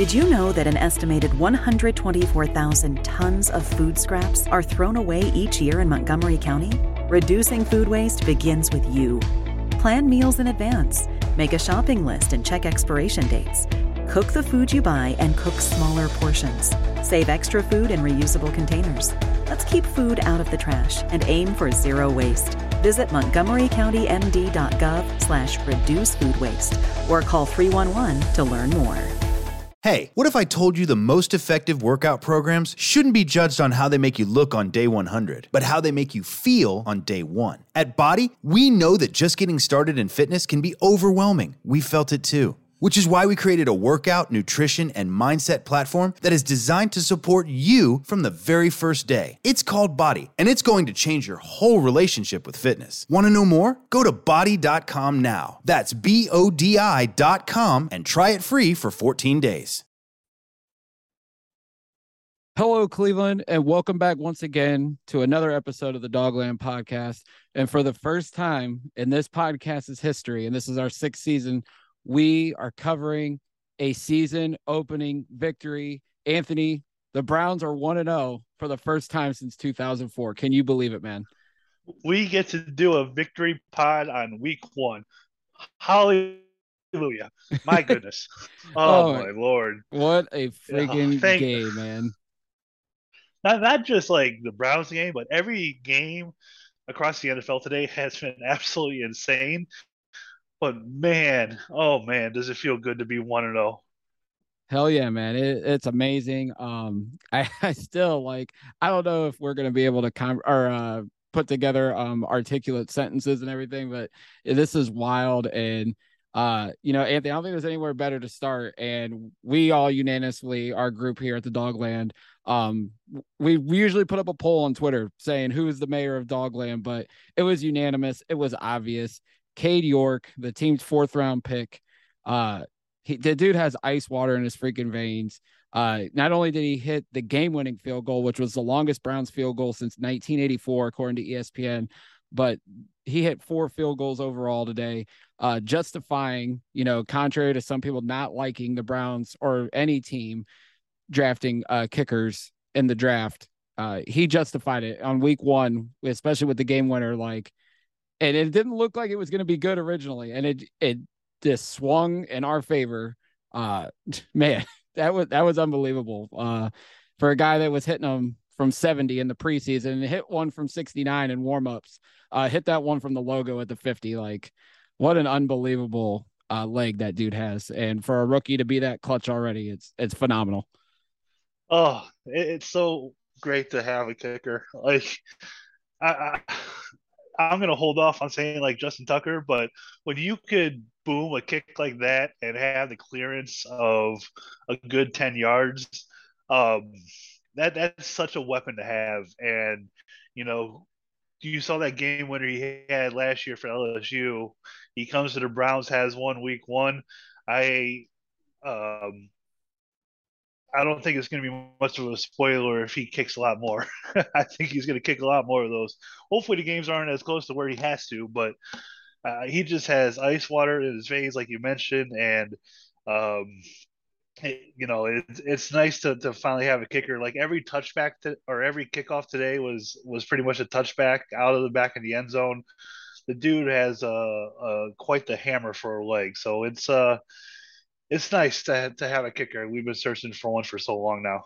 Did you know that an estimated 124,000 tons of food scraps are thrown away each year in Montgomery County? Reducing food waste begins with you. Plan meals in advance, make a shopping list and check expiration dates. Cook the food you buy and cook smaller portions. Save extra food in reusable containers. Let's keep food out of the trash and aim for zero waste. Visit montgomerycountymd.gov slash reduce food waste or call 311 to learn more. Hey, what if I told you the most effective workout programs shouldn't be judged on how they make you look on day 100, but how they make you feel on day one? At Body, we know that just getting started in fitness can be overwhelming. We felt it too which is why we created a workout, nutrition, and mindset platform that is designed to support you from the very first day. It's called Body, and it's going to change your whole relationship with fitness. Want to know more? Go to body.com now. That's B O D I.com and try it free for 14 days. Hello, Cleveland, and welcome back once again to another episode of the Dogland Podcast. And for the first time in this podcast's history, and this is our sixth season, we are covering a season opening victory. Anthony, the Browns are 1 0 for the first time since 2004. Can you believe it, man? We get to do a victory pod on week one. Hallelujah. My goodness. oh, oh, my lord. What a freaking oh, game, man. Not, not just like the Browns game, but every game across the NFL today has been absolutely insane. But man, oh man, does it feel good to be one and zero? Oh. Hell yeah, man! It, it's amazing. Um, I, I still like. I don't know if we're gonna be able to com or uh, put together um articulate sentences and everything, but this is wild. And uh, you know, Anthony, I don't think there's anywhere better to start. And we all unanimously, our group here at the Dogland, um, we, we usually put up a poll on Twitter saying who is the mayor of Dogland, but it was unanimous. It was obvious. Cade York, the team's fourth round pick. Uh, he, the dude has ice water in his freaking veins. Uh, not only did he hit the game winning field goal, which was the longest Browns field goal since 1984, according to ESPN, but he hit four field goals overall today, uh, justifying, you know, contrary to some people not liking the Browns or any team drafting uh, kickers in the draft. Uh, he justified it on week one, especially with the game winner. Like, and it didn't look like it was going to be good originally, and it it just swung in our favor. Uh, man, that was that was unbelievable. Uh, for a guy that was hitting them from 70 in the preseason and hit one from 69 in warmups, uh, hit that one from the logo at the 50. Like, what an unbelievable uh, leg that dude has, and for a rookie to be that clutch already, it's it's phenomenal. Oh, it's so great to have a kicker. Like, I, I I'm gonna hold off on saying like Justin Tucker, but when you could boom a kick like that and have the clearance of a good ten yards, um, that that's such a weapon to have. And you know, you saw that game winner he had last year for LSU. He comes to the Browns, has one week one. I um I don't think it's going to be much of a spoiler if he kicks a lot more. I think he's going to kick a lot more of those. Hopefully, the games aren't as close to where he has to, but uh, he just has ice water in his veins, like you mentioned, and um, it, you know it, it's nice to, to finally have a kicker. Like every touchback to, or every kickoff today was was pretty much a touchback out of the back of the end zone. The dude has a, a quite the hammer for a leg, so it's uh it's nice to to have a kicker. We've been searching for one for so long now.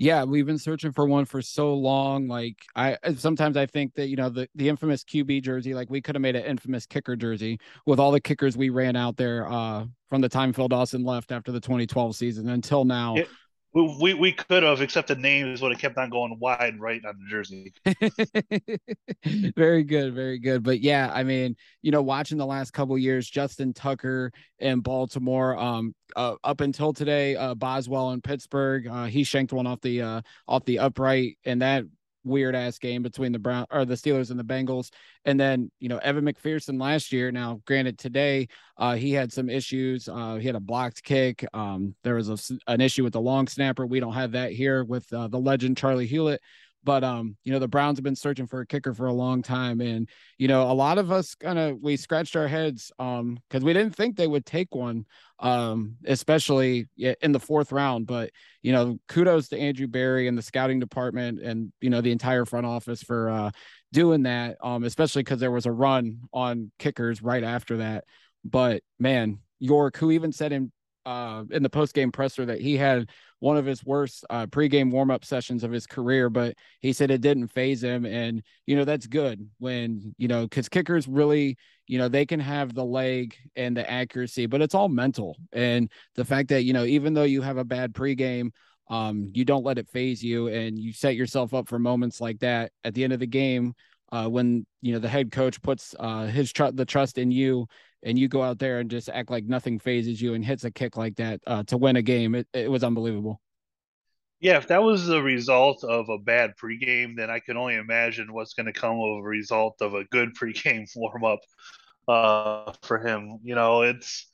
Yeah, we've been searching for one for so long. Like I sometimes I think that you know the the infamous QB jersey, like we could have made an infamous kicker jersey with all the kickers we ran out there uh, from the time Phil Dawson left after the 2012 season until now. It, we, we could have, except the name is what it kept on going wide right on the jersey. very good, very good. But yeah, I mean, you know, watching the last couple years, Justin Tucker in Baltimore, um, uh, up until today, uh, Boswell in Pittsburgh, uh, he shanked one off the uh off the upright, and that weird ass game between the Brown or the Steelers and the Bengals. And then, you know, Evan McPherson last year. Now, granted, today uh, he had some issues. Uh, he had a blocked kick. Um, there was a, an issue with the long snapper. We don't have that here with uh, the legend Charley Hughlett. But um, you know, the Browns have been searching for a kicker for a long time, and you know, a lot of us kind of we scratched our heads um because we didn't think they would take one, um, especially in the fourth round. But you know, kudos to Andrew Berry and the scouting department, and you know, the entire front office for uh doing that. Um, especially because there was a run on kickers right after that. But man, York, who even said in uh, in the post game presser that he had one of his worst uh, pregame warm up sessions of his career, but he said it didn't phase him. And, you know, that's good when, you know, because kickers really, you know, they can have the leg and the accuracy, but it's all mental. And the fact that, you know, even though you have a bad pregame, um, you don't let it phase you and you set yourself up for moments like that at the end of the game. Uh, when you know the head coach puts uh, his trust the trust in you and you go out there and just act like nothing phases you and hits a kick like that uh, to win a game, it, it was unbelievable. Yeah, if that was the result of a bad pregame, then I can only imagine what's going to come of a result of a good pregame warm up uh, for him. You know, it's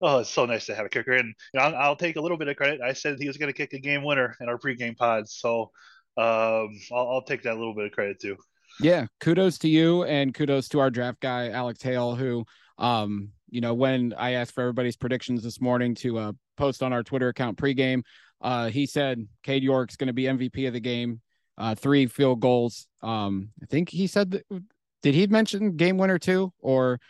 oh, it's so nice to have a kicker, and you know, I'll, I'll, take a little bit of credit. I said he was going to kick a game winner in our pregame pods, so um, I'll, I'll take that little bit of credit too. Yeah, kudos to you, and kudos to our draft guy Alex Hale, who um, you know, when I asked for everybody's predictions this morning to uh, post on our Twitter account pregame, uh, he said Cade York's going to be MVP of the game, uh, three field goals. Um, I think he said that. Did he mention game winner too, or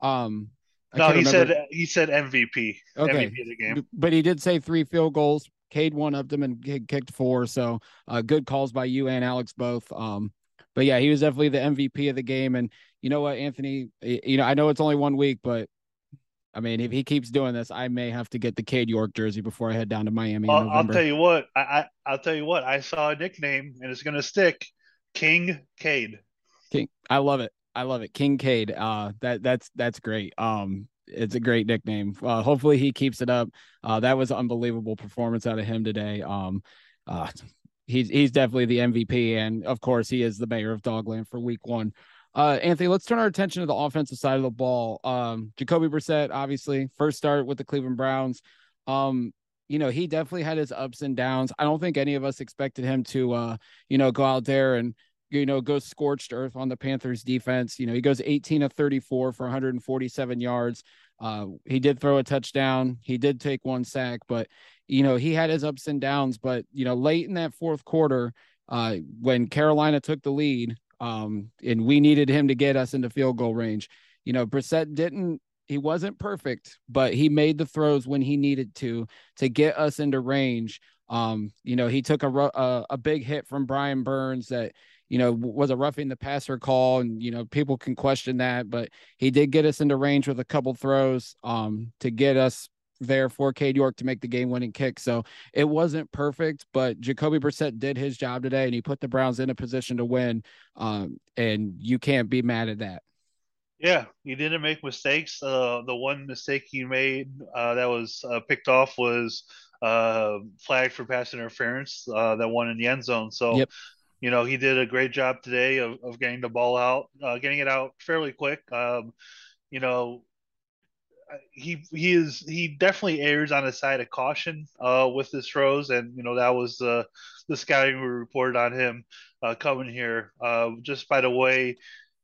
um? I no, he remember. said he said MVP. Okay, MVP of the game. But he did say three field goals. Cade one of them and kicked four. So uh, good calls by you and Alex both. Um, but yeah, he was definitely the MVP of the game. And you know what, Anthony, you know, I know it's only one week, but I mean, if he keeps doing this, I may have to get the Cade York jersey before I head down to Miami. I'll, I'll tell you what, I, I will tell you what, I saw a nickname and it's gonna stick, King Cade. King, I love it. I love it, King Cade. Uh, that that's that's great. Um, it's a great nickname. Uh, hopefully he keeps it up. Uh, that was unbelievable performance out of him today. Um, uh, he's he's definitely the MVP, and of course he is the mayor of Dogland for Week One. Uh, Anthony, let's turn our attention to the offensive side of the ball. Um, Jacoby Brissett, obviously, first start with the Cleveland Browns. Um, you know, he definitely had his ups and downs. I don't think any of us expected him to, uh, you know, go out there and, you know, go scorched earth on the Panthers defense. You know, he goes 18 of 34 for 147 yards. Uh, he did throw a touchdown. He did take one sack, but you know, he had his ups and downs, but you know, late in that fourth quarter, uh, when Carolina took the lead, um, and we needed him to get us into field goal range. You know, Brissett didn't he wasn't perfect, but he made the throws when he needed to to get us into range. Um, you know, he took a a, a big hit from Brian Burns that you know was a roughing the passer call, and you know people can question that, but he did get us into range with a couple throws um to get us there for Cade York to make the game winning kick. So it wasn't perfect, but Jacoby Brissett did his job today and he put the Browns in a position to win. Um, and you can't be mad at that. Yeah, he didn't make mistakes. Uh, the one mistake he made uh, that was uh, picked off was uh, flagged for pass interference, uh, that one in the end zone. So, yep. you know, he did a great job today of, of getting the ball out, uh, getting it out fairly quick. Um, you know, he he is he definitely errs on the side of caution uh, with his throws, and you know that was the the scouting we reported on him uh, coming here. Uh, just by the way,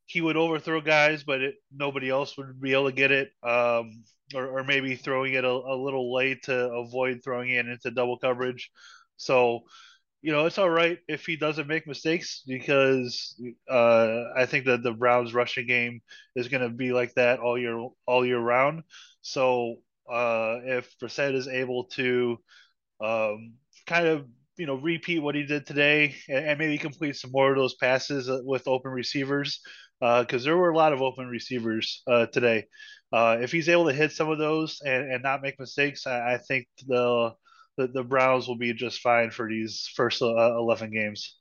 he would overthrow guys, but it, nobody else would be able to get it, um, or, or maybe throwing it a, a little late to avoid throwing it into double coverage. So you know, it's all right if he doesn't make mistakes because uh, I think that the Browns rushing game is going to be like that all year all year round. So uh, if Brissett is able to um, kind of you know repeat what he did today and, and, maybe complete some more of those passes uh, with open receivers because uh, there were a lot of open receivers uh, today. Uh, if he's able to hit some of those and, and not make mistakes, I, I think the the, the Browns will be just fine for these first uh, 11 games.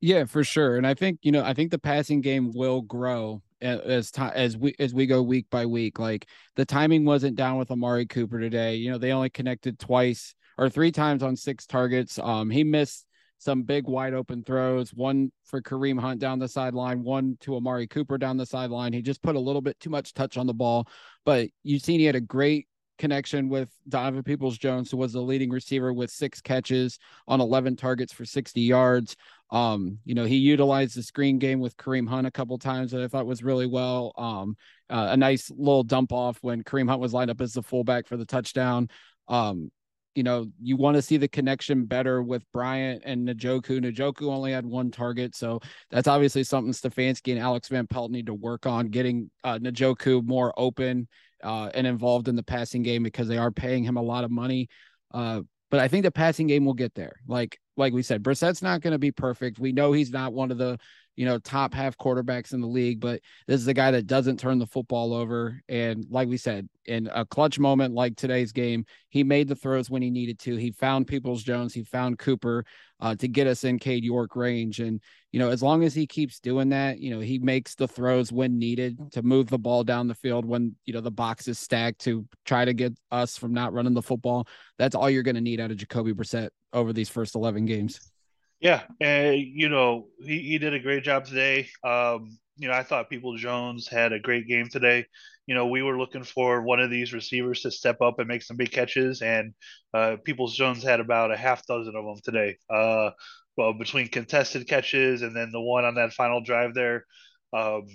Yeah, for sure. And I think, you know, I think the passing game will grow as time as we as we go week by week. Like the timing wasn't down with Amari Cooper today. You know, they only connected twice or three times on six targets. Um, he missed some big wide open throws, one for Kareem Hunt down the sideline, one to Amari Cooper down the sideline. He just put a little bit too much touch on the ball, but you've seen he had a great connection with Donovan Peoples Jones, who was the leading receiver with six catches on 11 targets for 60 yards. Um, you know, he utilized the screen game with Kareem Hunt a couple times that I thought was really well. Um, uh, a nice little dump off when Kareem Hunt was lined up as the fullback for the touchdown. Um, you know, you want to see the connection better with Bryant and Njoku. Njoku only had one target, so that's obviously something Stefanski and Alex Van Pelt need to work on, getting uh, Njoku more open uh, and involved in the passing game because they are paying him a lot of money. Uh, but I think the passing game will get there. Like like we said, Brissett's not going to be perfect. We know he's not one of the you know, top half quarterbacks in the league, but this is a guy that doesn't turn the football over. And like we said, in a clutch moment like today's game, he made the throws when he needed to. He found Peoples Jones, he found Cooper uh, to get us in Cade York range. And, you know, as long as he keeps doing that, you know, he makes the throws when needed to move the ball down the field when, you know, the box is stacked to try to get us from not running the football. That's all you're going to need out of Jacoby Brissett over these first 11 games. Yeah, and you know he, he did a great job today. Um, you know, I thought People Jones had a great game today. You know, we were looking for one of these receivers to step up and make some big catches, and uh, Peoples Jones had about a half dozen of them today. Uh, well, between contested catches and then the one on that final drive there, um,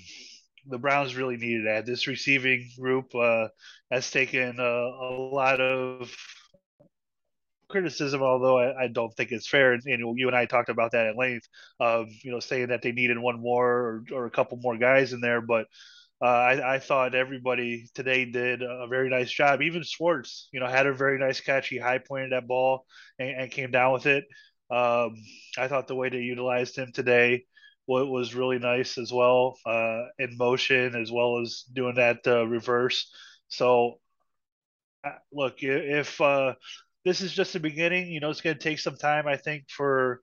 the Browns really needed that. This receiving group uh, has taken a, a lot of criticism, although I, I, don't think it's fair. And, and, you and I talked about that at length of you know saying that they needed one more or, or a couple more guys in there, but. Uh, I, I, thought everybody today did a very nice job. Even Schwartz, you know, had a very nice catch. He high pointed that ball and, and came down with it. Um, I thought the way they utilized him today was, was really nice as well, uh, in motion as well as doing that uh, reverse. So, uh, look, if uh, this is just the beginning. You know, it's going to take some time, I think, for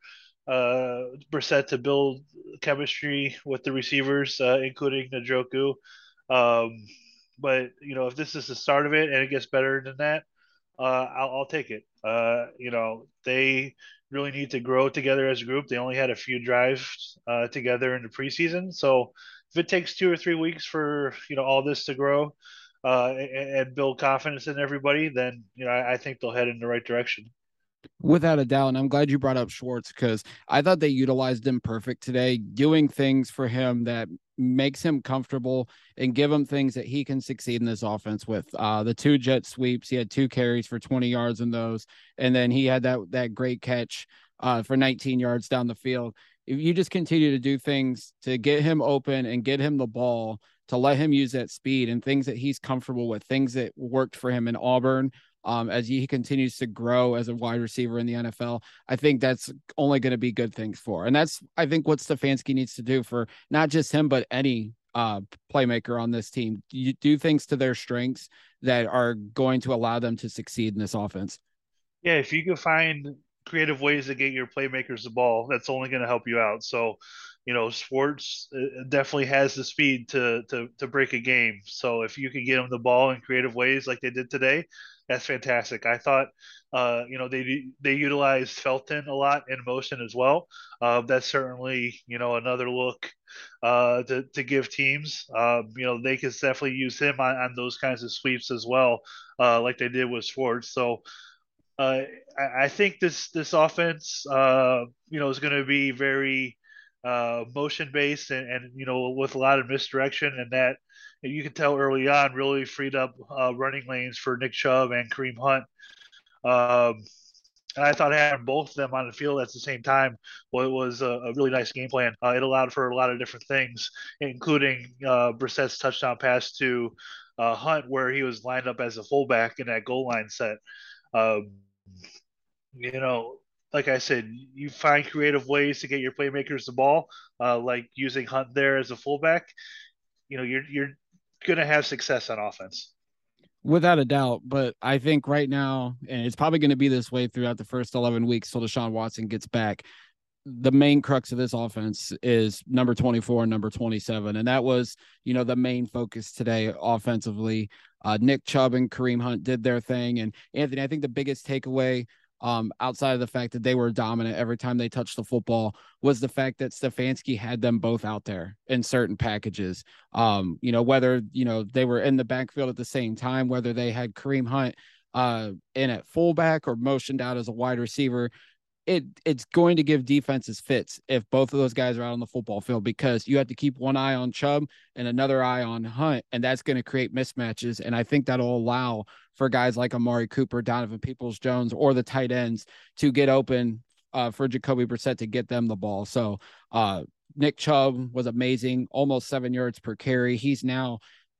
uh, Brissett to build chemistry with the receivers, uh, including Njoku. Um, but you know, if this is the start of it and it gets better than that, uh, I'll, I'll, take it. Uh, you know, they really need to grow together as a group. They only had a few drives uh, together in the preseason, so if it takes two or three weeks for you know all this to grow, uh, and, build confidence in everybody, then you know I, I think they'll head in the right direction. Without a doubt, and I'm glad you brought up Schwartz because I thought they utilized him perfect today, doing things for him that makes him comfortable and give him things that he can succeed in this offense with. Uh, the two jet sweeps, he had two carries for 20 yards in those, and then he had that that great catch uh, for 19 yards down the field. If you just continue to do things to get him open and get him the ball, to let him use that speed and things that he's comfortable with, things that worked for him in Auburn. Um, as he continues to grow as a wide receiver in the NFL, I think that's only going to be good things for. And that's, I think, what Stefanski needs to do for not just him, but any uh, playmaker on this team. You do things to their strengths that are going to allow them to succeed in this offense. Yeah, if you can find creative ways to get your playmakers the ball, that's only going to help you out. So, you know, Schwartz uh, definitely has the speed to to to break a game. So if you can get him the ball in creative ways like they did today, that's fantastic. I thought, uh, you know, they they utilized Felton a lot in motion as well. Uh, that's certainly you know another look uh, to to give teams. Um, you know, they can definitely use him on, on those kinds of sweeps as well, uh, like they did with Schwartz. So. Uh, I, I think this this offense, uh, you know, is going to be very uh, motion based and, and, you know with a lot of misdirection and that you can tell early on really freed up uh, running lanes for Nick Chubb and Kareem Hunt. Um, and I thought having both of them on the field at the same time well, it was a, a really nice game plan. Uh, it allowed for a lot of different things, including uh, Brissett's touchdown pass to uh, Hunt, where he was lined up as a fullback in that goal line set. Um, you know, like I said, you find creative ways to get your playmakers the ball, uh, like using Hunt there as a fullback. You know, you're you're gonna have success on offense. Without a doubt, but I think right now, and it's probably going to be this way throughout the first 11 weeks till Deshaun Watson gets back. The main crux of this offense is number 24 and number 27. And that was, you know, the main focus today offensively. Uh, Nick Chubb and Kareem Hunt did their thing. And Anthony, I think the biggest takeaway um, outside of the fact that they were dominant every time they touched the football, was the fact that Stefanski had them both out there in certain packages. Um, you know, whether, you know, they were in the backfield at the same time, whether they had Kareem Hunt uh, in at fullback or motioned out as a wide receiver it it's going to give defenses fits if both of those guys are out on the football field because you have to keep one eye on Chubb and another eye on Hunt, and that's going to create mismatches. And I think that'll allow for guys like Amari Cooper, Donovan Peoples Jones, or the tight ends to get open uh, for Jacoby Brissett to get them the ball. So uh, Nick Chubb was amazing, almost seven yards per carry. He's now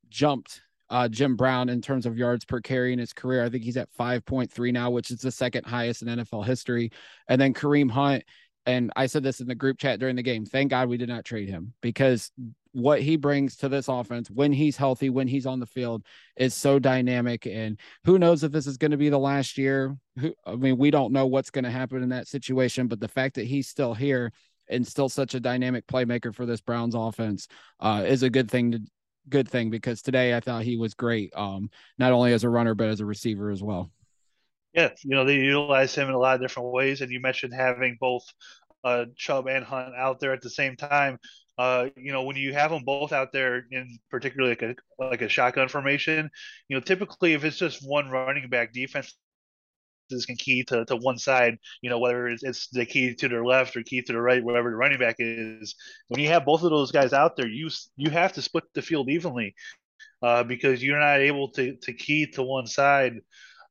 jumped uh, Jim Brown in terms of yards per carry in his career. I think he's at 5.3 now, which is the second highest in NFL history. And then Kareem Hunt, and I said this in the group chat during the game. Thank God we did not trade him because what he brings to this offense when he's healthy, when he's on the field, is so dynamic. And who knows if this is going to be the last year? Who, I mean, we don't know what's going to happen in that situation, but the fact that he's still here and still such a dynamic playmaker for this Browns offense uh, is a good thing to good thing because today I thought he was great, um, not only as a runner but as a receiver as well. Yeah, you know they utilize him in a lot of different ways, and you mentioned having both uh, Chubb and Hunt out there at the same time. Uh, you know, when you have them both out there in particularly like a like a shotgun formation, you know, typically if it's just one running back, defense can key to, to one side, you know, whether it's, it's the key to their left or key to the right, wherever the running back is. When you have both of those guys out there, you you have to split the field evenly uh, because you're not able to to key to one side.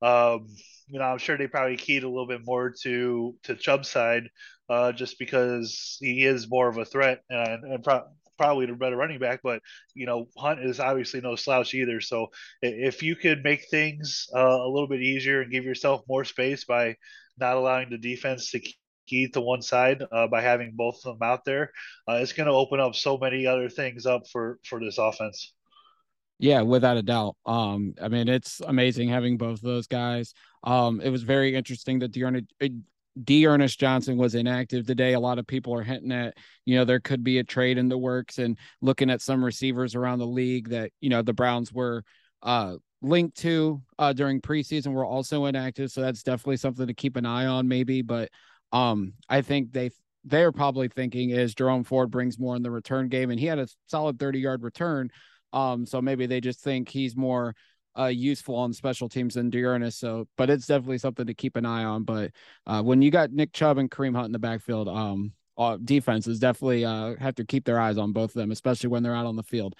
Um, you know, I'm sure they probably keyed a little bit more to to Chubb's side, uh, just because he is more of a threat and, and pro- probably the better running back, but you know Hunt is obviously no slouch either. So if you could make things uh, a little bit easier and give yourself more space by not allowing the defense to key to one side uh, by having both of them out there, uh, it's going to open up so many other things up for for this offense. Yeah, without a doubt. Um, I mean, it's amazing having both of those guys. Um, it was very interesting that Dearness, D'Ernest Johnson was inactive today. A lot of people are hinting at, you know, there could be a trade in the works and looking at some receivers around the league that, you know, the Browns were uh, linked to uh, during preseason were also inactive. So that's definitely something to keep an eye on, maybe. But um, I think they they're probably thinking is Jerome Ford brings more in the return game, and he had a solid 30 yard return. Um, so maybe they just think he's more uh, useful on special teams than D'Ernest. So, but it's definitely something to keep an eye on. But uh, when you got Nick Chubb and Kareem Hunt in the backfield, um, uh, defenses definitely uh, have to keep their eyes on both of them, especially when they're out on the field.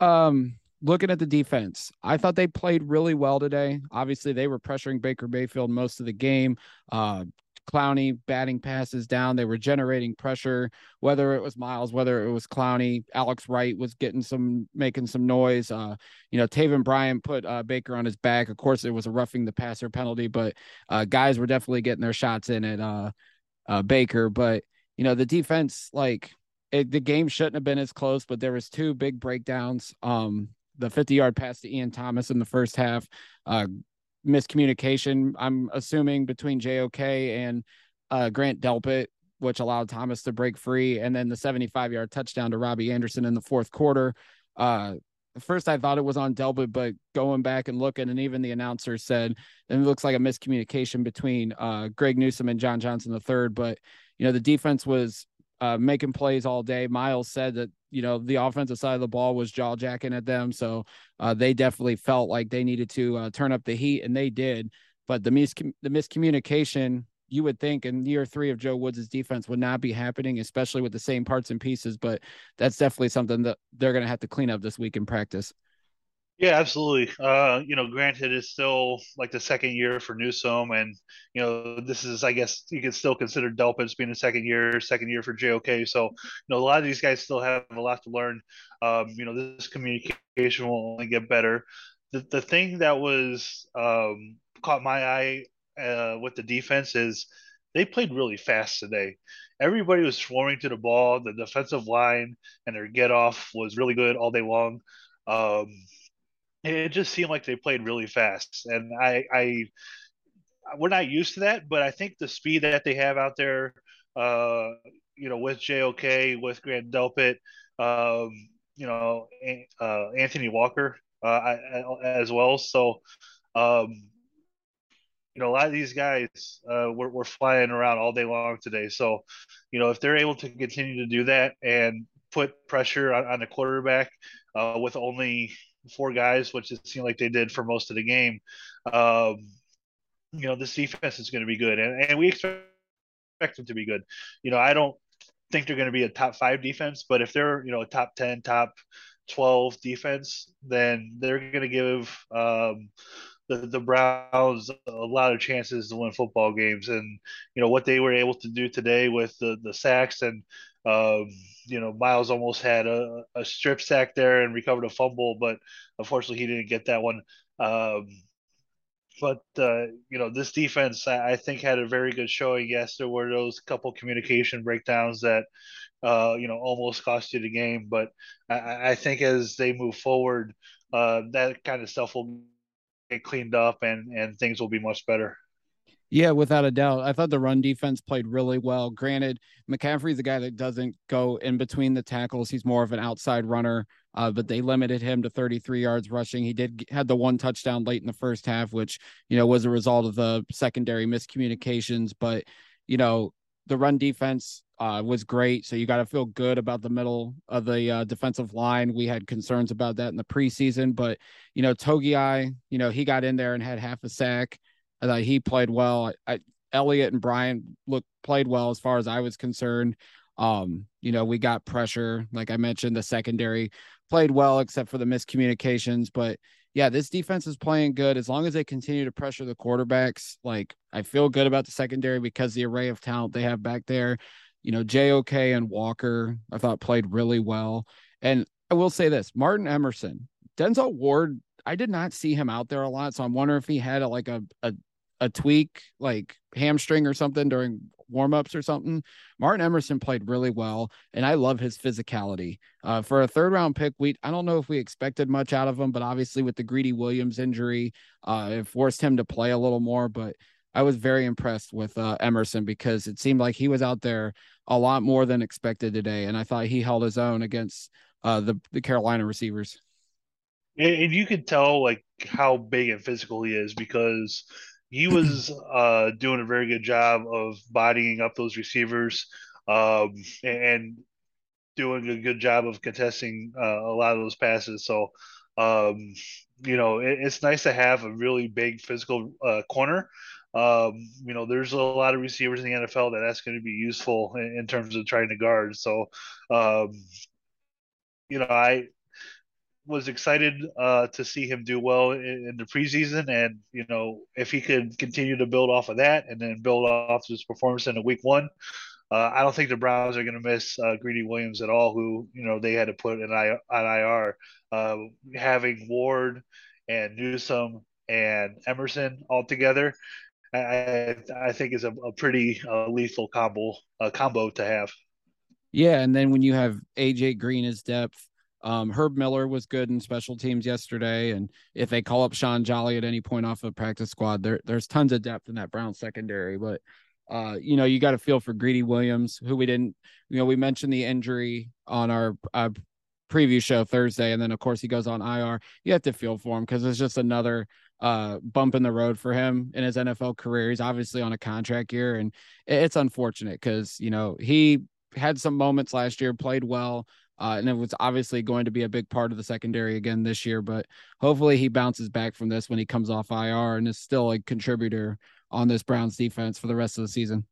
Um, looking at the defense, I thought they played really well today. Obviously, they were pressuring Baker Mayfield most of the game. Uh, Clowney batting passes down. They were generating pressure, whether it was Myles, whether it was Clowney. Alex Wright was getting some, making some noise. Uh, you know, Taven Bryan put uh, Baker on his back. Of course, it was a roughing the passer penalty, but uh, guys were definitely getting their shots in at uh, uh, Baker. But you know, the defense, like it, the game shouldn't have been as close, but there was two big breakdowns. Um, the 50 yard pass to Ian Thomas in the first half. Uh, miscommunication, I'm assuming, between JOK and uh, Grant Delpit, which allowed Thomas to break free. And then the 75 yard touchdown to Robbie Anderson in the fourth quarter. Uh, first, I thought it was on Delpit, but going back and looking, and even the announcer said it looks like a miscommunication between uh, Greg Newsome and John Johnson III. But, you know, the defense was uh, making plays all day. Myles said that you know the offensive side of the ball was jaw jacking at them, so uh, they definitely felt like they needed to uh, turn up the heat, and they did. But the mis- the miscommunication, you would think in year three of Joe Woods' defense would not be happening, especially with the same parts and pieces. But that's definitely something that they're going to have to clean up this week in practice. Yeah, absolutely. Uh, you know, granted, it's still like the second year for Newsome, and you know, this is, I guess, you can still consider Delpit's being a second year, second year for JOK. So, you know, a lot of these guys still have a lot to learn. Um, you know, this communication will only get better. The the thing that was um, caught my eye uh, with the defense is they played really fast today. Everybody was swarming to the ball. The defensive line and their get off was really good all day long. Um, it just seemed like they played really fast, and I, I we're not used to that, but I think the speed that they have out there, uh, you know, with JOK, with Grant Delpit, um, you know, uh, Anthony Walker uh, as well. So, um, you know, a lot of these guys uh, were, were flying around all day long today. So, you know, if they're able to continue to do that and put pressure on, on the quarterback uh, with only four guys, which it seemed like they did for most of the game, um, you know, this defense is going to be good. And, and we expect them to be good. You know, I don't think they're going to be a top five defense, but if they're, you know, a top 10, top 12 defense, then they're going to give um, the, the Browns a lot of chances to win football games. And, you know, what they were able to do today with the, the sacks and, you know, Myles almost had a, a strip sack there and recovered a fumble, but unfortunately he didn't get that one. Um, but uh, you know this defense I think had a very good showing. Yes, there were those couple communication breakdowns that uh, you know almost cost you the game, but I, I think as they move forward, uh, that kind of stuff will get cleaned up and and things will be much better. Yeah, without a doubt. I thought the run defense played really well. Granted, McCaffrey's a guy that doesn't go in between the tackles. He's more of an outside runner, uh, but they limited him to 33 yards rushing. He did had the one touchdown late in the first half, which you know was a result of the secondary miscommunications. But you know, the run defense uh, was great. So you got to feel good about the middle of the uh, defensive line. We had concerns about that in the preseason, but you know, Togiai, you know, he got in there and had half a sack. I thought he played well. I, Elliott and Bryan looked played well as far as I was concerned. Um, you know, we got pressure, like I mentioned, the secondary played well except for the miscommunications. But yeah, this defense is playing good as long as they continue to pressure the quarterbacks. Like I feel good about the secondary because the array of talent they have back there. You know, JOK and Walker, I thought played really well. And I will say this Martin Emerson, Denzel Ward, I did not see him out there a lot. So I'm wondering if he had a, like a, a a tweak like hamstring or something during warmups or something. Martin Emerson played really well, and I love his physicality. Uh, for a third round pick, we I don't know if we expected much out of him, but obviously with the Greedy Williams injury, uh, it forced him to play a little more. But I was very impressed with uh, Emerson because it seemed like he was out there a lot more than expected today, and I thought he held his own against uh, the the Carolina receivers. And you could tell like how big and physical he is because he was uh, doing a very good job of bodying up those receivers um, and doing a good job of contesting uh, a lot of those passes. So, um, you know, it, it's nice to have a really big physical uh, corner. Um, you know, there's a lot of receivers in the NFL that that's going to be useful in, in, terms of trying to guard. So, um, you know, I was excited uh, to see him do well in, in, the preseason, and you know if he could continue to build off of that, and then build off his performance in the week one, uh, I don't think the Browns are going to miss uh, Greedy Williams at all. Who you know they had to put in I, on IR, uh, having Ward and Newsome and Emerson all together. I, I think is a, a pretty uh, lethal combo combo to have. Yeah, and then when you have AJ Green as depth, um, Herb Miller was good in special teams yesterday, and if they call up Sean Jolly at any point off of practice squad, there there's tons of depth in that Brown secondary. But uh, you know, you got to feel for Greedy Williams, who we didn't, you know, we mentioned the injury on our uh, preview show Thursday, and then of course he goes on IR. You have to feel for him because it's just another uh, bump in the road for him in his NFL career. He's obviously on a contract year, and it's unfortunate because you know he had some moments last year, played well, uh, and it was obviously going to be a big part of the secondary again this year, but hopefully he bounces back from this when he comes off IR and is still a contributor on this Browns defense for the rest of the season.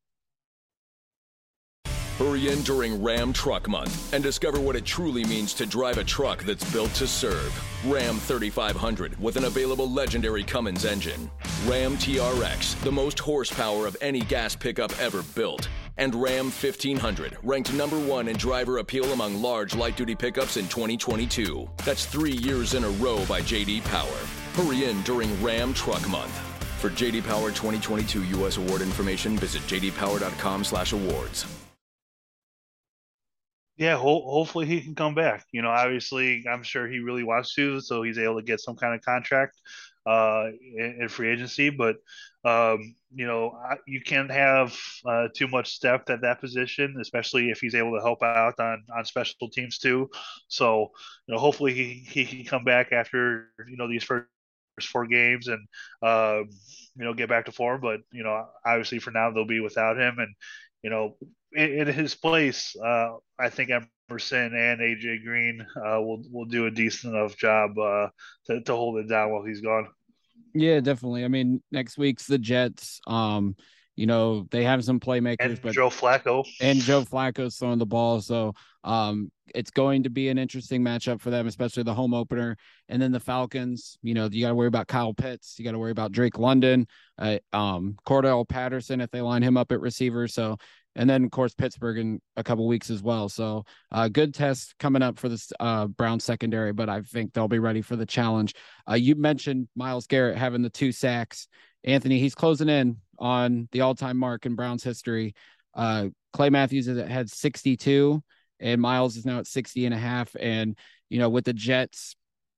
Hurry in during Ram Truck Month and discover what it truly means to drive a truck that's built to serve. Ram 3500 with an available legendary Cummins engine. Ram TRX, the most horsepower of any gas pickup ever built and Ram 1500, ranked number one in driver appeal among large light duty pickups in 2022. That's three years in a row by JD Power. Hurry in during Ram Truck Month. For JD Power 2022 U.S. award information, visit jdpower.com/awards. Yeah, ho- hopefully he can come back. You know, obviously, I'm sure he really wants to, so he's able to get some kind of contract uh, in, in free agency. But um, you know, you can't have uh, too much depth at that position, especially if he's able to help out on, on special teams too. So, you know, hopefully he, he can come back after, you know, these first four games and uh, you know get back to form. But you know, obviously for now they'll be without him, and you know, in, in his place, uh, I think Emerson and AJ Green uh, will will do a decent enough job uh, to to hold it down while he's gone. Yeah, definitely. I mean, next week's the Jets. Um, you know, they have some playmakers, and but Joe Flacco and Joe Flacco's throwing the ball. So um, it's going to be an interesting matchup for them, especially the home opener. And then the Falcons, you know, you got to worry about Kyle Pitts. You got to worry about Drake London, uh, um, Cordell Patterson if they line him up at receiver. So, and then of course Pittsburgh in a couple weeks as well. So, uh, good test coming up for this uh, Brown secondary, but I think they'll be ready for the challenge. Uh, you mentioned Myles Garrett having the two sacks. Anthony, he's closing in on the all-time mark in Browns history. Uh, Clay Matthews is had 62 and Myles is now at 60 and a half. And, you know, with the Jets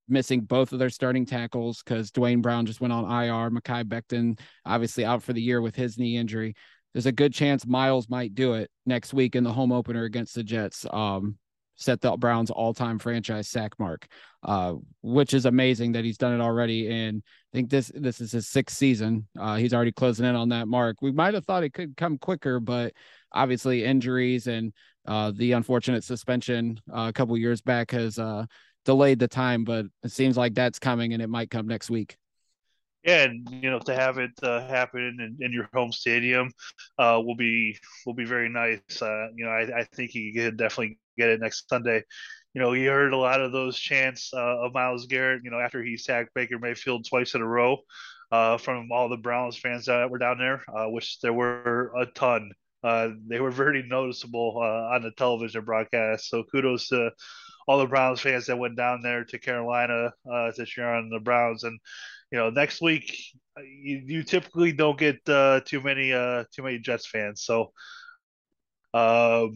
missing both of their starting tackles because Duane Brown just went on IR, Mekhi Becton obviously out for the year with his knee injury. There's a good chance Myles might do it next week in the home opener against the Jets. Um, set the Browns all-time franchise sack mark, uh, which is amazing that he's done it already. And I think this this is his sixth season. Uh, he's already closing in on that mark. We might have thought it could come quicker, but obviously injuries and uh, the unfortunate suspension uh, a couple years back has uh, delayed the time. But it seems like that's coming, and it might come next week. Yeah, and you know to have it uh, happen in, in, your home stadium uh, will be will be very nice. Uh, you know, I, I think he could definitely get it next Sunday. You know, he heard a lot of those chants uh, of Myles Garrett. You know, after he sacked Baker Mayfield twice in a row uh, from all the Browns fans that were down there, uh, which there were a ton. they were very noticeable on the television broadcast. So kudos to all the Browns fans that went down there to Carolina to cheer on the Browns and you know, next week you, you typically don't get uh, too many uh, too many Jets fans, so um,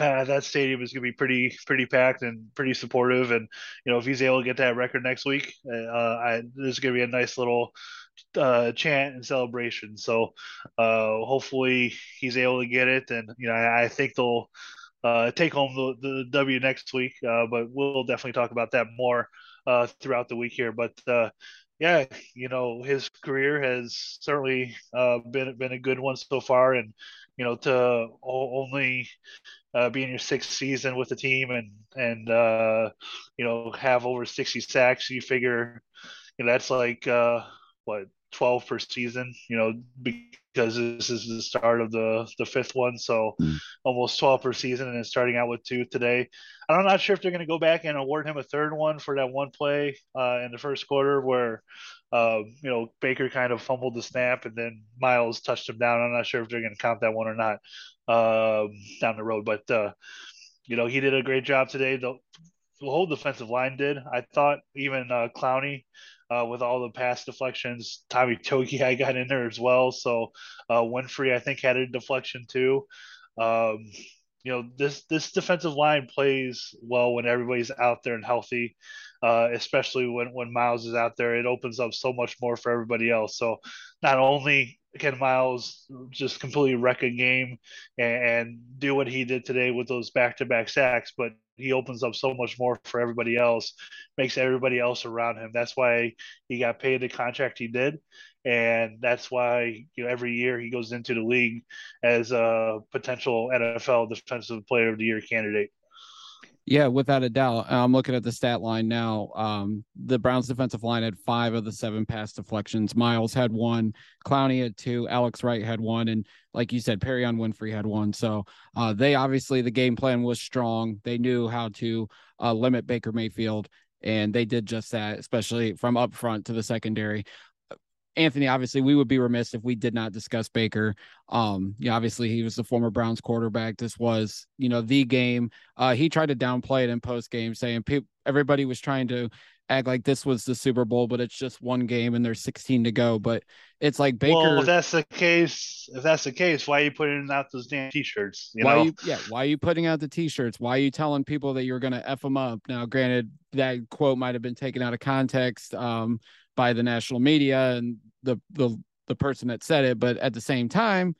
uh, that stadium is going to be pretty pretty packed and pretty supportive. And you know, if he's able to get that record next week, uh, I, there's going to be a nice little uh, chant and celebration. So uh, hopefully he's able to get it, and you know, I, I think they'll uh, take home the, the W next week. Uh, but we'll definitely talk about that more uh, throughout the week here. But uh, yeah, you know, his career has certainly uh, been been a good one so far, and you know, to only uh, be in your sixth season with the team and and uh, you know have over sixty sacks, you figure, you know, that's like uh, what 12 per season, you know, because this is the start of the the fifth one, so mm. almost 12 per season, and starting out with two today. I'm not sure if they're going to go back and award him a third one for that one play uh, in the first quarter where, uh, you know, Baker kind of fumbled the snap and then Myles touched him down. I'm not sure if they're going to count that one or not um, down the road, but uh, you know, he did a great job today. The, the whole defensive line did. I thought even uh, Clowney uh, with all the pass deflections. Tommy Togiai got in there as well. So uh, Winfree, I think, had a deflection too. Um, you know, this this defensive line plays well when everybody's out there and healthy, uh, especially when when Myles is out there. It opens up so much more for everybody else. So not only can Myles just completely wreck a game and, and do what he did today with those back to back sacks, but he opens up so much more for everybody else, makes everybody else around him. That's why he got paid the contract he did, and that's why you know every year he goes into the league as a potential NFL Defensive Player of the Year candidate. Yeah, without a doubt. I'm looking at the stat line now. Um, the Browns defensive line had five of the seven pass deflections. Myles had one, Clowney had two, Alex Wright had one, and like you said, Perrion Winfree had one. So uh, they obviously the game plan was strong. They knew how to uh, limit Baker Mayfield, and they did just that, especially from up front to the secondary. Anthony, obviously, we would be remiss if we did not discuss Baker. Um, yeah, obviously, he was the former Browns quarterback. This was, you know, the game. Uh, he tried to downplay it in post game, saying pe- everybody was trying to act like this was the Super Bowl, but it's just one game and there's 16 to go. But it's like Baker. Well, if that's the case, if that's the case, why are you putting out those damn t-shirts? You why know? You, yeah, why are you putting out the t-shirts? Why are you telling people that you're going to f them up? Now, granted, that quote might have been taken out of context. Um, by the national media and the the the person that said it, but at the same time,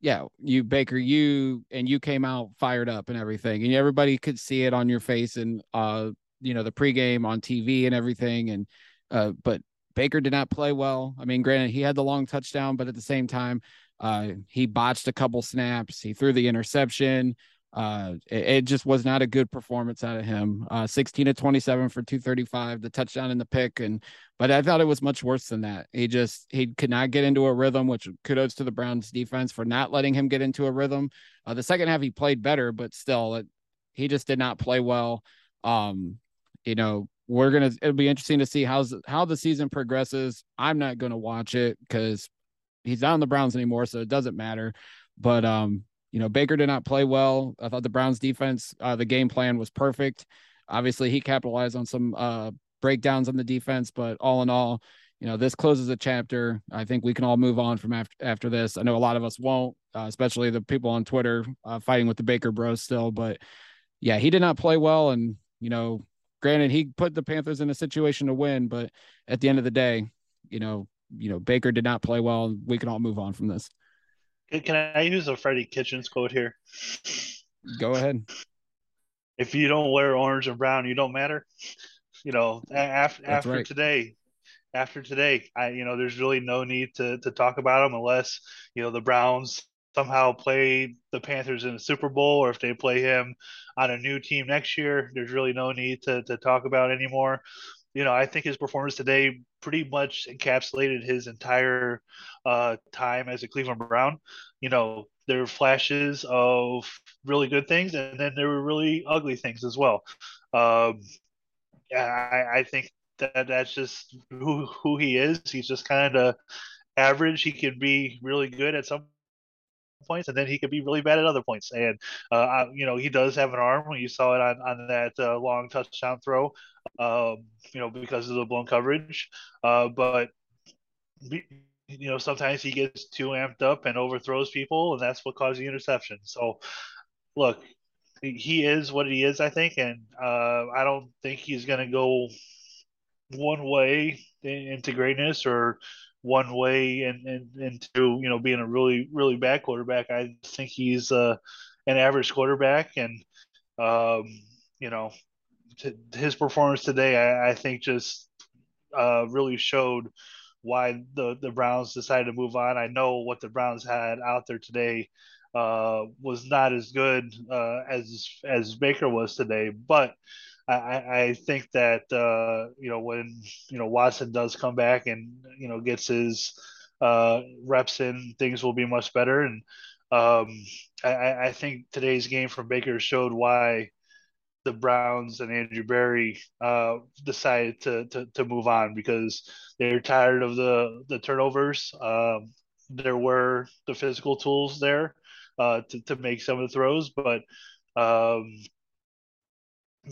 yeah, you Baker, you and you came out fired up and everything, and everybody could see it on your face and uh, you know, the pregame on TV and everything, and uh, but Baker did not play well. I mean, granted, he had the long touchdown, but at the same time, uh, he botched a couple snaps. He threw the interception. Uh, it, it, just was not a good performance out of him. Uh, 16 to 27 for 235, the touchdown and the pick. And, but I thought it was much worse than that. He just, he could not get into a rhythm, which kudos to the Browns defense for not letting him get into a rhythm. Uh, the second half, he played better, but still, it, he just did not play well. Um, you know, we're gonna. It'll be interesting to see how's how the season progresses. I'm not gonna watch it because he's not on the Browns anymore, so it doesn't matter. But um, you know, Baker did not play well. I thought the Browns defense, uh, the game plan was perfect. Obviously, he capitalized on some uh breakdowns on the defense, but all in all, you know, this closes a chapter. I think we can all move on from after after this. I know a lot of us won't, uh, especially the people on Twitter uh, fighting with the Baker Bros still. But yeah, he did not play well, and you know, granted, he put the Panthers in a situation to win, but at the end of the day, you know, you know, Baker did not play well. We can all move on from this. Can I use a Freddie Kitchens quote here? Go ahead. If you don't wear orange and brown, you don't matter. You know, after after right. today, after today, I you know, there's really no need to to talk about them unless you know the Browns somehow play the Panthers in the Super Bowl or if they play him on a new team next year, there's really no need to, to talk about anymore. You know, I think his performance today pretty much encapsulated his entire uh, time as a Cleveland Brown. You know, there were flashes of really good things, and then there were really ugly things as well. Um, I, I think that that's just who who he is. He's just kind of average. He can be really good at some points, and then he could be really bad at other points. And uh, you know, he does have an arm. When you saw it on on that uh, long touchdown throw. Um, you know, because of the blown coverage. Uh, but you know, sometimes he gets too amped up and overthrows people, and that's what caused the interception. So, look, he is what he is, I think, and uh, I don't think he's going to go one way into greatness or one way and, and into you know being a really really bad quarterback. I think he's uh, an average quarterback, and um, you know t- his performance today, I, I think just uh, really showed why the the Browns decided to move on. I know what the Browns had out there today uh, was not as good uh, as as Baker was today, but I, I think that uh, you know when you know Watson does come back and you know gets his uh, reps in, things will be much better. And um, I, I think today's game from Baker showed why the Browns and Andrew Berry uh, decided to, to, to move on because they're tired of the the turnovers. Um, there were the physical tools there uh, to to make some of the throws, but um,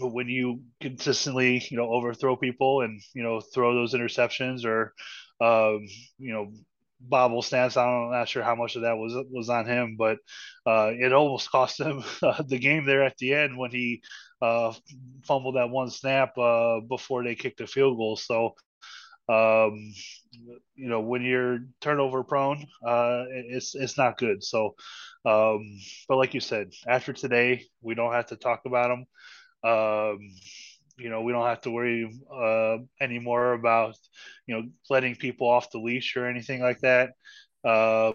when you consistently you know overthrow people and you know throw those interceptions or um, you know bobble snaps i'm not sure how much of that was was on him but uh, it almost cost him uh, the game there at the end when he uh, fumbled that one snap uh, before they kicked the field goal. So um, you know when you're turnover prone uh, it's it's not good. So um, but like you said after today we don't have to talk about them um, you know, we don't have to worry uh, anymore about, you know, letting people off the leash or anything like that. Um,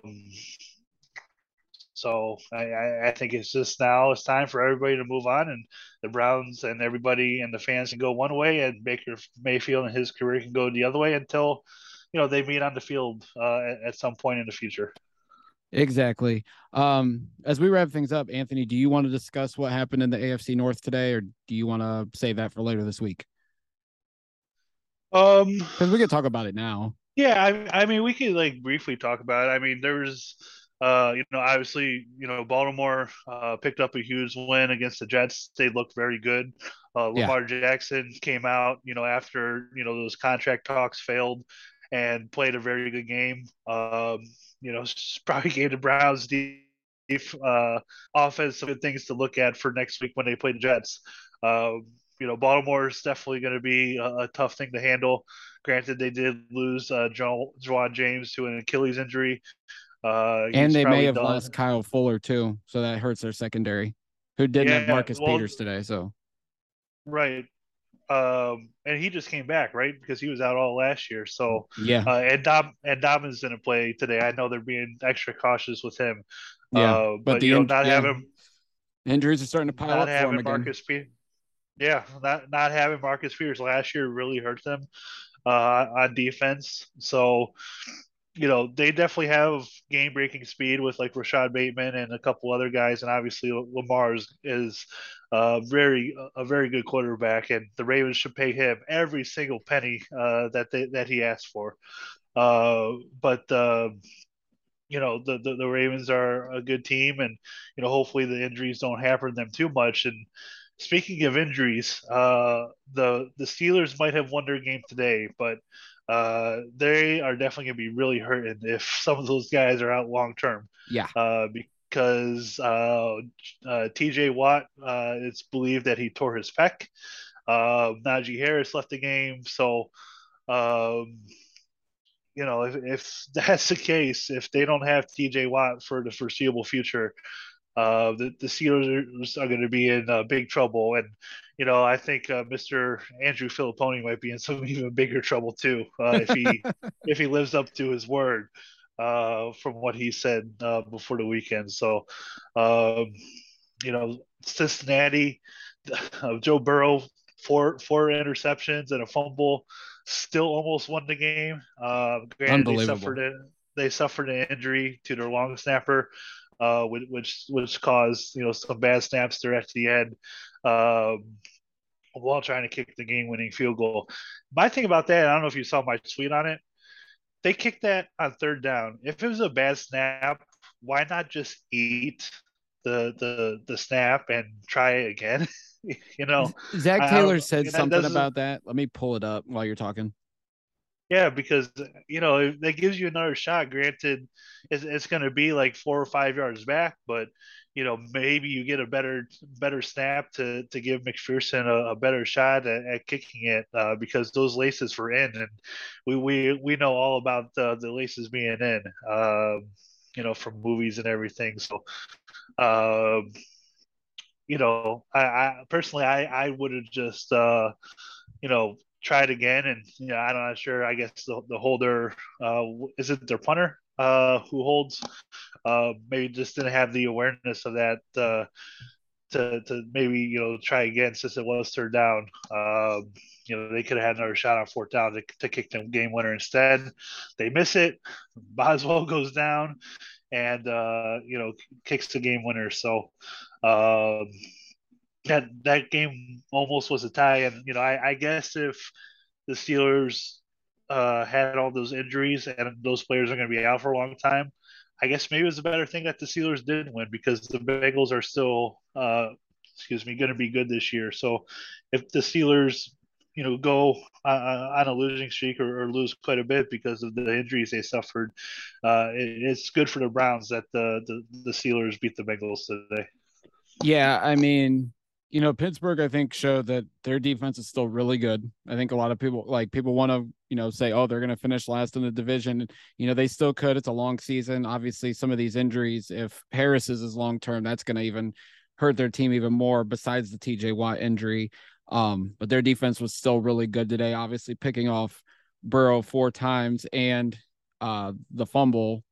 so I, I think it's just now it's time for everybody to move on, and the Browns and everybody and the fans can go one way, and Baker Mayfield and his career can go the other way until, you know, they meet on the field uh, at, at some point in the future. Exactly. Um, as we wrap things up, Anthony, do you want to discuss what happened in the AFC North today, or do you want to save that for later this week? Um, because we could talk about it now. Yeah, I, I mean, we could like briefly talk about it. I mean, there was, uh, you know, obviously, you know, Baltimore uh, picked up a huge win against the Jets. They looked very good. Uh, Lamar yeah. Jackson came out, you know, after you know those contract talks failed, and played a very good game. Um, you know, probably gave the Browns deep uh, offense some good things to look at for next week when they play the Jets. Um, you know, Baltimore is definitely going to be a, a, tough thing to handle. Granted, they did lose uh, jo- Ja'Wuan James to an Achilles injury. Uh, and they may have done. lost Kyle Fuller too, so that hurts their secondary, who didn't yeah, have Marcus well, Peters today. So, right. Um, and he just came back, right? Because he was out all last year. So yeah, uh, and Dom and Dobbins didn't play today. I know they're being extra cautious with him. Yeah, uh, but, but you know, not yeah. having injuries are starting to pile up for him again. Marcus Pe- yeah, not not having Marcus Peters last year really hurt them uh, on defense. So you know, they definitely have game breaking speed with like Rashod Bateman and a couple other guys, and obviously Lamar is, is uh, very a very good quarterback, and the Ravens should pay him every single penny uh, that they, that he asked for. Uh, but uh, you know, the, the, the Ravens are a good team, and you know, hopefully the injuries don't hamper them too much. And speaking of injuries, uh, the the Steelers might have won their game today, but uh, they are definitely going to be really hurting if some of those guys are out long term. Yeah. Uh, because uh, uh TJ Watt, uh, it's believed that he tore his pec. Uh, Najee Harris left the game. So, um, you know, if, if that's the case, if they don't have TJ Watt for the foreseeable future, uh, the, the Steelers are, are going to be in uh, big trouble. And, you know, I think uh, Mr. Andrew Fillipponi might be in some even bigger trouble too uh, if he if he lives up to his word uh, from what he said uh, before the weekend. So, um, you know, Cincinnati, Joe Burrow, four four interceptions and a fumble, still almost won the game. Uh, Unbelievable. They suffered, they suffered an injury to their long snapper uh, which which caused you know some bad snaps there at the end, um, while trying to kick the game-winning field goal. My thing about that, I don't know if you saw my tweet on it. They kicked that on third down. If it was a bad snap, why not just eat the the the snap and try it again? you know, Zac Taylor said something about that. Let me pull it up while you're talking. Yeah, because you know that gives you another shot. Granted, it's, it's going to be like four or five yards back, but you know maybe you get a better better snap to to give McPherson a, a better shot at, at kicking it uh, because those laces were in, and we we we know all about the, the laces being in, uh, you know, from movies and everything. So, um, you know, I, I personally I I would have just uh, you know try it again. And you know, I'm not sure. I guess the, the holder uh, is it their punter uh, who holds uh, maybe just didn't have the awareness of that uh, to to maybe you know try again since it was third down. Um, you know they could have had another shot on fourth down to, to kick the game winner instead. They miss it. Boswell goes down and uh, you know kicks the game winner. So. Um, that that game almost was a tie, and you know I, I guess if the Steelers uh, had all those injuries and those players are going to be out for a long time, I guess maybe it was a better thing that the Steelers didn't win because the Bengals are still, uh, excuse me, going to be good this year. So if the Steelers, you know, go uh, on a losing streak or, or, lose quite a bit because of the injuries they suffered, uh, it, it's good for the Browns that the, the the Steelers beat the Bengals today. Yeah, I mean, you know, Pittsburgh, I think, showed that their defense is still really good. I think a lot of people like people want to, you know, say, oh, they're going to finish last in the division. You know, they still could. It's a long season. Obviously, some of these injuries, if Harris is as long term, that's going to even hurt their team even more. Besides the TJ Watt injury, um, but their defense was still really good today. Obviously, picking off Burrow four times and uh, the fumble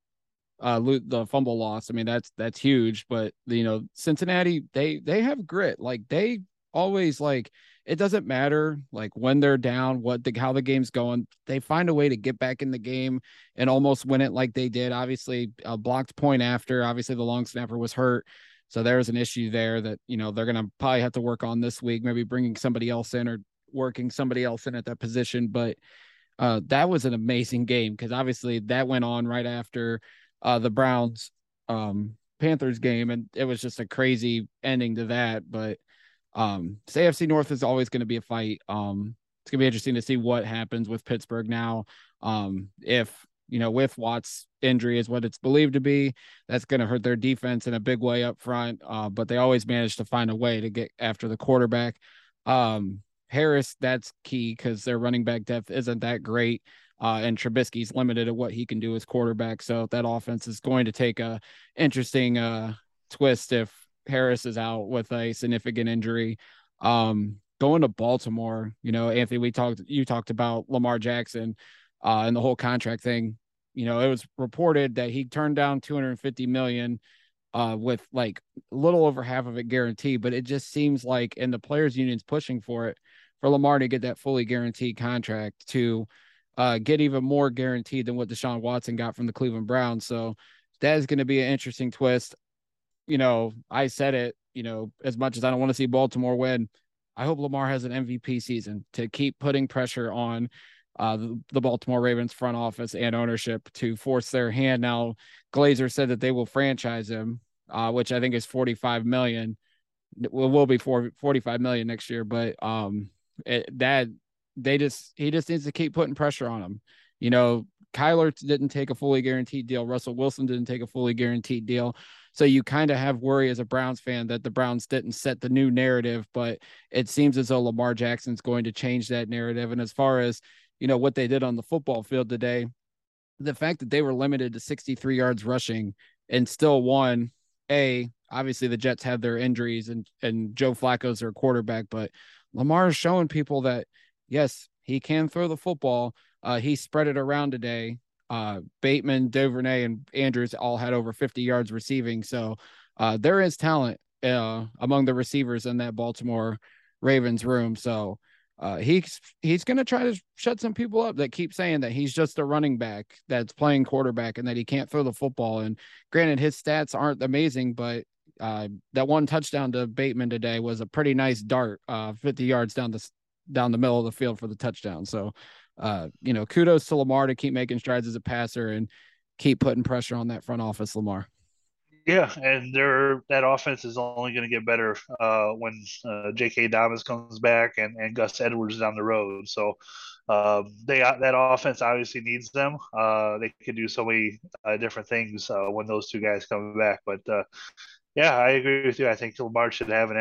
uh the fumble loss. I mean, that's that's huge. But you know, Cincinnati, they they have grit. Like they always like it doesn't matter like when they're down, what the how the game's going. They find a way to get back in the game and almost win it like they did. Obviously, a blocked point after. Obviously, the long snapper was hurt. So there's an issue there that you know they're gonna probably have to work on this week, maybe bringing somebody else in or working somebody else in at that position. But uh, that was an amazing game because obviously that went on right after uh, the Browns um, Panthers game, and it was just a crazy ending to that. But um, AFC North is always going to be a fight. Um, it's gonna be interesting to see what happens with Pittsburgh now. Um, if you know, with Watt's injury is what it's believed to be, that's going to hurt their defense in a big way up front. Uh, but they always manage to find a way to get after the quarterback. Um, Harris, that's key because their running back depth isn't that great. Uh, and Trubisky's limited at what he can do as quarterback. So that offense is going to take a interesting uh, twist if Harris is out with a significant injury. Um, going to Baltimore, you know, Anthony, we talked, you talked about Lamar Jackson uh, and the whole contract thing. You know, it was reported that he turned down 250 million uh, with like a little over half of it guaranteed, but it just seems like, and the players' union's pushing for it for Lamar to get that fully guaranteed contract to uh, get even more guaranteed than what Deshaun Watson got from the Cleveland Browns. So that is going to be an interesting twist. You know, I said it, you know, as much as I don't want to see Baltimore win, I hope Lamar has an MVP season to keep putting pressure on uh, the, Baltimore Ravens front office and ownership to force their hand. Now, Glazer said that they will franchise him, uh, which I think is 45 million. Will will be for 45 million next year, but um, it, that they just he just needs to keep putting pressure on him. You know, Kyler didn't take a fully guaranteed deal. Russell Wilson didn't take a fully guaranteed deal. So you kind of have worry as a Browns fan that the Browns didn't set the new narrative, but it seems as though Lamar Jackson's going to change that narrative. And as far as, you know, what they did on the football field today, the fact that they were limited to 63 yards rushing and still won, A, obviously the Jets have their injuries and and Joe Flacco's their quarterback, but Lamar is showing people that yes, he can throw the football. Uh, he spread it around today. Uh, Bateman, Duvernay, and Andrews all had over 50 yards receiving. So uh, there is talent uh, among the receivers in that Baltimore Ravens room. So uh, he's he's going to try to shut some people up that keep saying that he's just a running back that's playing quarterback and that he can't throw the football. And granted, his stats aren't amazing, but uh, that one touchdown to Bateman today was a pretty nice dart, uh, 50 yards down the down the middle of the field for the touchdown. So, uh, you know, kudos to Lamar to keep making strides as a passer and keep putting pressure on that front office, Lamar. Yeah, and their that offense is only going to get better uh, when uh, J.K. Dobbins comes back and, and Gus Edwards is down the road. So um, they that offense obviously needs them. Uh, they could do so many uh, different things uh, when those two guys come back. But uh, yeah, I agree with you. I think Lamar should have an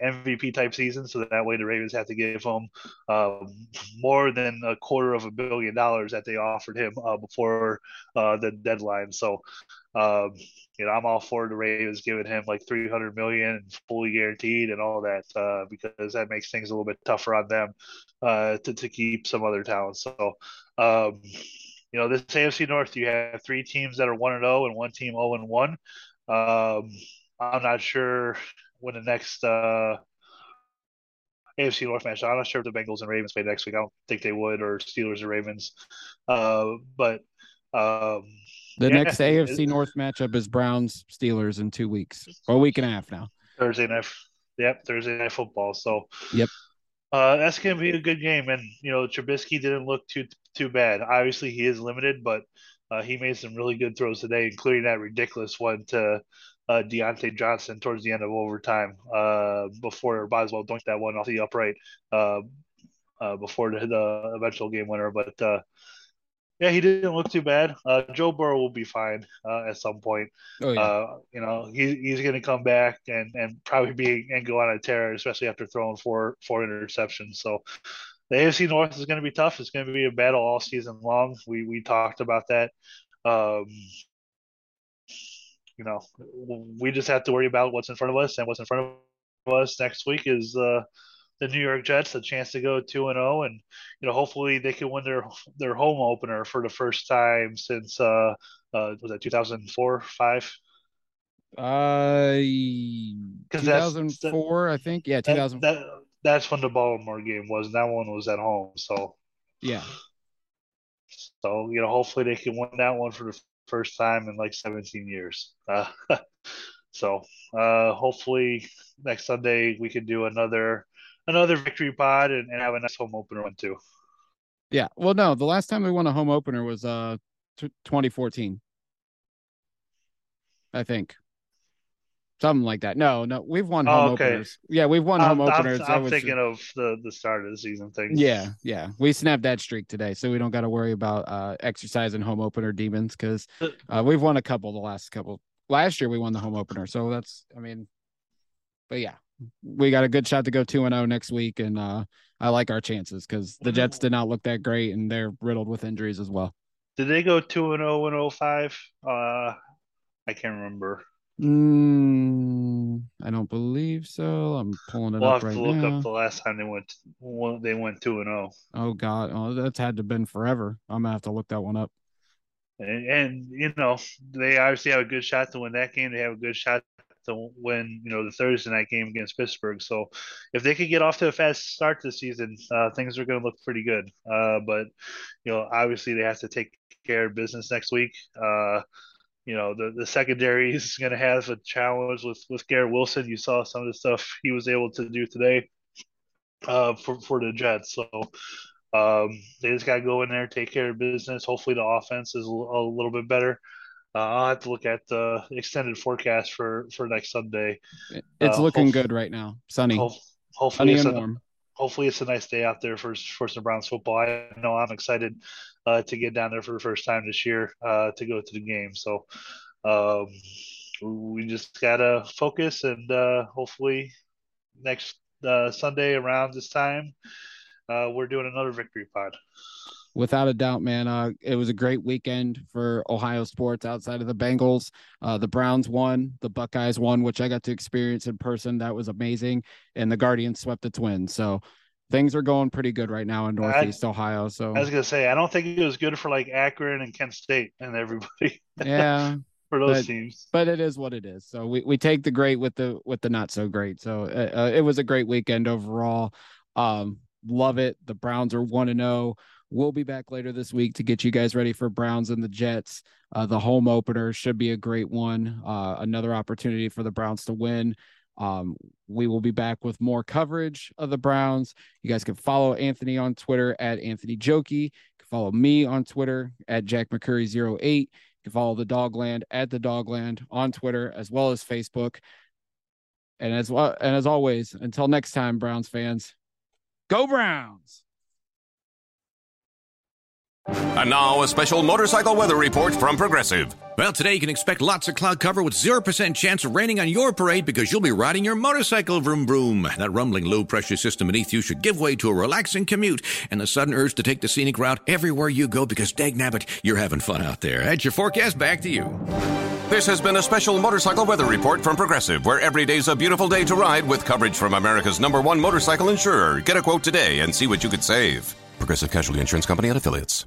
MVP type season, so that way the Ravens have to give him um, more than a quarter of a billion dollars that they offered him uh, before uh, the deadline. So, um, you know, I'm all for the Ravens giving him like 300 million fully guaranteed and all that uh, because that makes things a little bit tougher on them uh, to to keep some other talent. So. Um, you know, this AFC North, you have three teams that are one and zero, oh and one team zero and one. Um, I'm not sure when the next uh, AFC North match. I'm not sure if the Bengals and Ravens play next week. I don't think they would, or Steelers and Ravens. Uh, but um, the yeah, next AFC North matchup is Browns Steelers in two weeks or a week and a half now. Thursday night. Yep, Thursday night football. So yep. Uh, that's gonna be a good game, and you know Trubisky didn't look too too bad. Obviously, he is limited, but uh, he made some really good throws today, including that ridiculous one to uh, Diontae Johnson towards the end of overtime uh, before Boswell dunked that one off the upright uh, uh, before the, the, eventual game winner. But uh, yeah, he didn't look too bad. Uh, Joe Burrow will be fine uh, at some point. Oh, yeah. you know, he, he's going to come back and, and probably be and go on a tear, especially after throwing four four interceptions. So the AFC North is going to be tough. It's going to be a battle all season long. We we talked about that. Um, you know, we just have to worry about what's in front of us, and what's in front of us next week is uh, the New York Jets, a chance to go two and zero, oh, and you know, hopefully they can win their their home opener for the first time since uh, uh was that two thousand four five. Uh, 2004, I think. Yeah, 2000. That, that, that's when the Baltimore game was. and That one was at home. So yeah. So you know, hopefully they can win that one for the first time in like 17 years. Uh, so uh, hopefully next Sunday we can do another another victory pod and, and have a nice home opener one too. Yeah. Well, no, the last time we won a home opener was uh t- 2014. I think. Something like that. No, no, we've won home oh, okay. openers. Yeah, we've won home I'm, openers. I'm, I'm thinking of the the start of the season thing. Yeah, yeah, we snapped that streak today, so we don't got to worry about uh exercising home opener demons because uh, we've won a couple the last couple. Last year we won the home opener, so that's I mean, but yeah, we got a good shot to go two and zero oh next week, and uh I like our chances because the Jets did not look that great, and they're riddled with injuries as well. Did they go two and zero and 05? Uh, I can't remember. Mm, I don't believe so. I'm pulling it we'll up have right to look now. up the last time they went. They went two and zero. Oh God, oh that's had to have been forever. I'm gonna have to look that one up. And, and you know they obviously have a good shot to win that game. They have a good shot to win, you know, the Thursday night game against Pittsburgh. So if they could get off to a fast start this season, uh, things are going to look pretty good. Uh, but you know, obviously they have to take care of business next week. Uh, you know, the, the secondary is going to have a challenge with, with Garrett Wilson. You saw some of the stuff he was able to do today uh, for, for the Jets. So um, they just got to go in there, take care of business. Hopefully the offense is a, a little bit better. Uh, I'll have to look at the extended forecast for, for next Sunday. It's Uh, looking good right now. Sunny, Hope, hopefully, sunny and warm. Hopefully it's a nice day out there for for some Browns football. I know I'm excited uh, to get down there for the first time this year uh, to go to the game. So um, we just gotta focus and uh, hopefully next uh, Sunday around this time uh, we're doing another victory pod. Without a doubt, man. Uh, it was a great weekend for Ohio sports outside of the Bengals. Uh, the Browns won, the Buckeyes won, which I got to experience in person. That was amazing. And the Guardians swept the Twins. So things are going pretty good right now in I- Northeast Ohio. So I was gonna say I don't think it was good for like Akron and Kent State and everybody yeah, for those But- teams. but it is what it is. So we, we take the great with the with the not so great. So uh, uh, it was a great weekend overall. Um, love it. The Browns are one to zero. We'll be back later this week to get you guys ready for Browns and the Jets. Uh, the home opener should be a great one. Uh, another opportunity for the Browns to win. Um, we will be back with more coverage of the Browns. You guys can follow Anthony on Twitter at Anthony Jokey. You can follow me on Twitter at Jack McCurry08. You can follow the Dogland at the Dogland on Twitter as well as Facebook. And as well and as always, until next time, Browns fans, go Browns. And now, a special motorcycle weather report from Progressive. Well, today you can expect lots of cloud cover with 0% chance of raining on your parade because you'll be riding your motorcycle vroom vroom. That rumbling low pressure system beneath you should give way to a relaxing commute and the sudden urge to take the scenic route everywhere you go because dag nabbit, you're having fun out there. That's your forecast. Back to you. This has been a special motorcycle weather report from Progressive, where every day's a beautiful day to ride with coverage from America's number one motorcycle insurer. Get a quote today and see what you could save. Progressive Casualty Insurance Company and affiliates.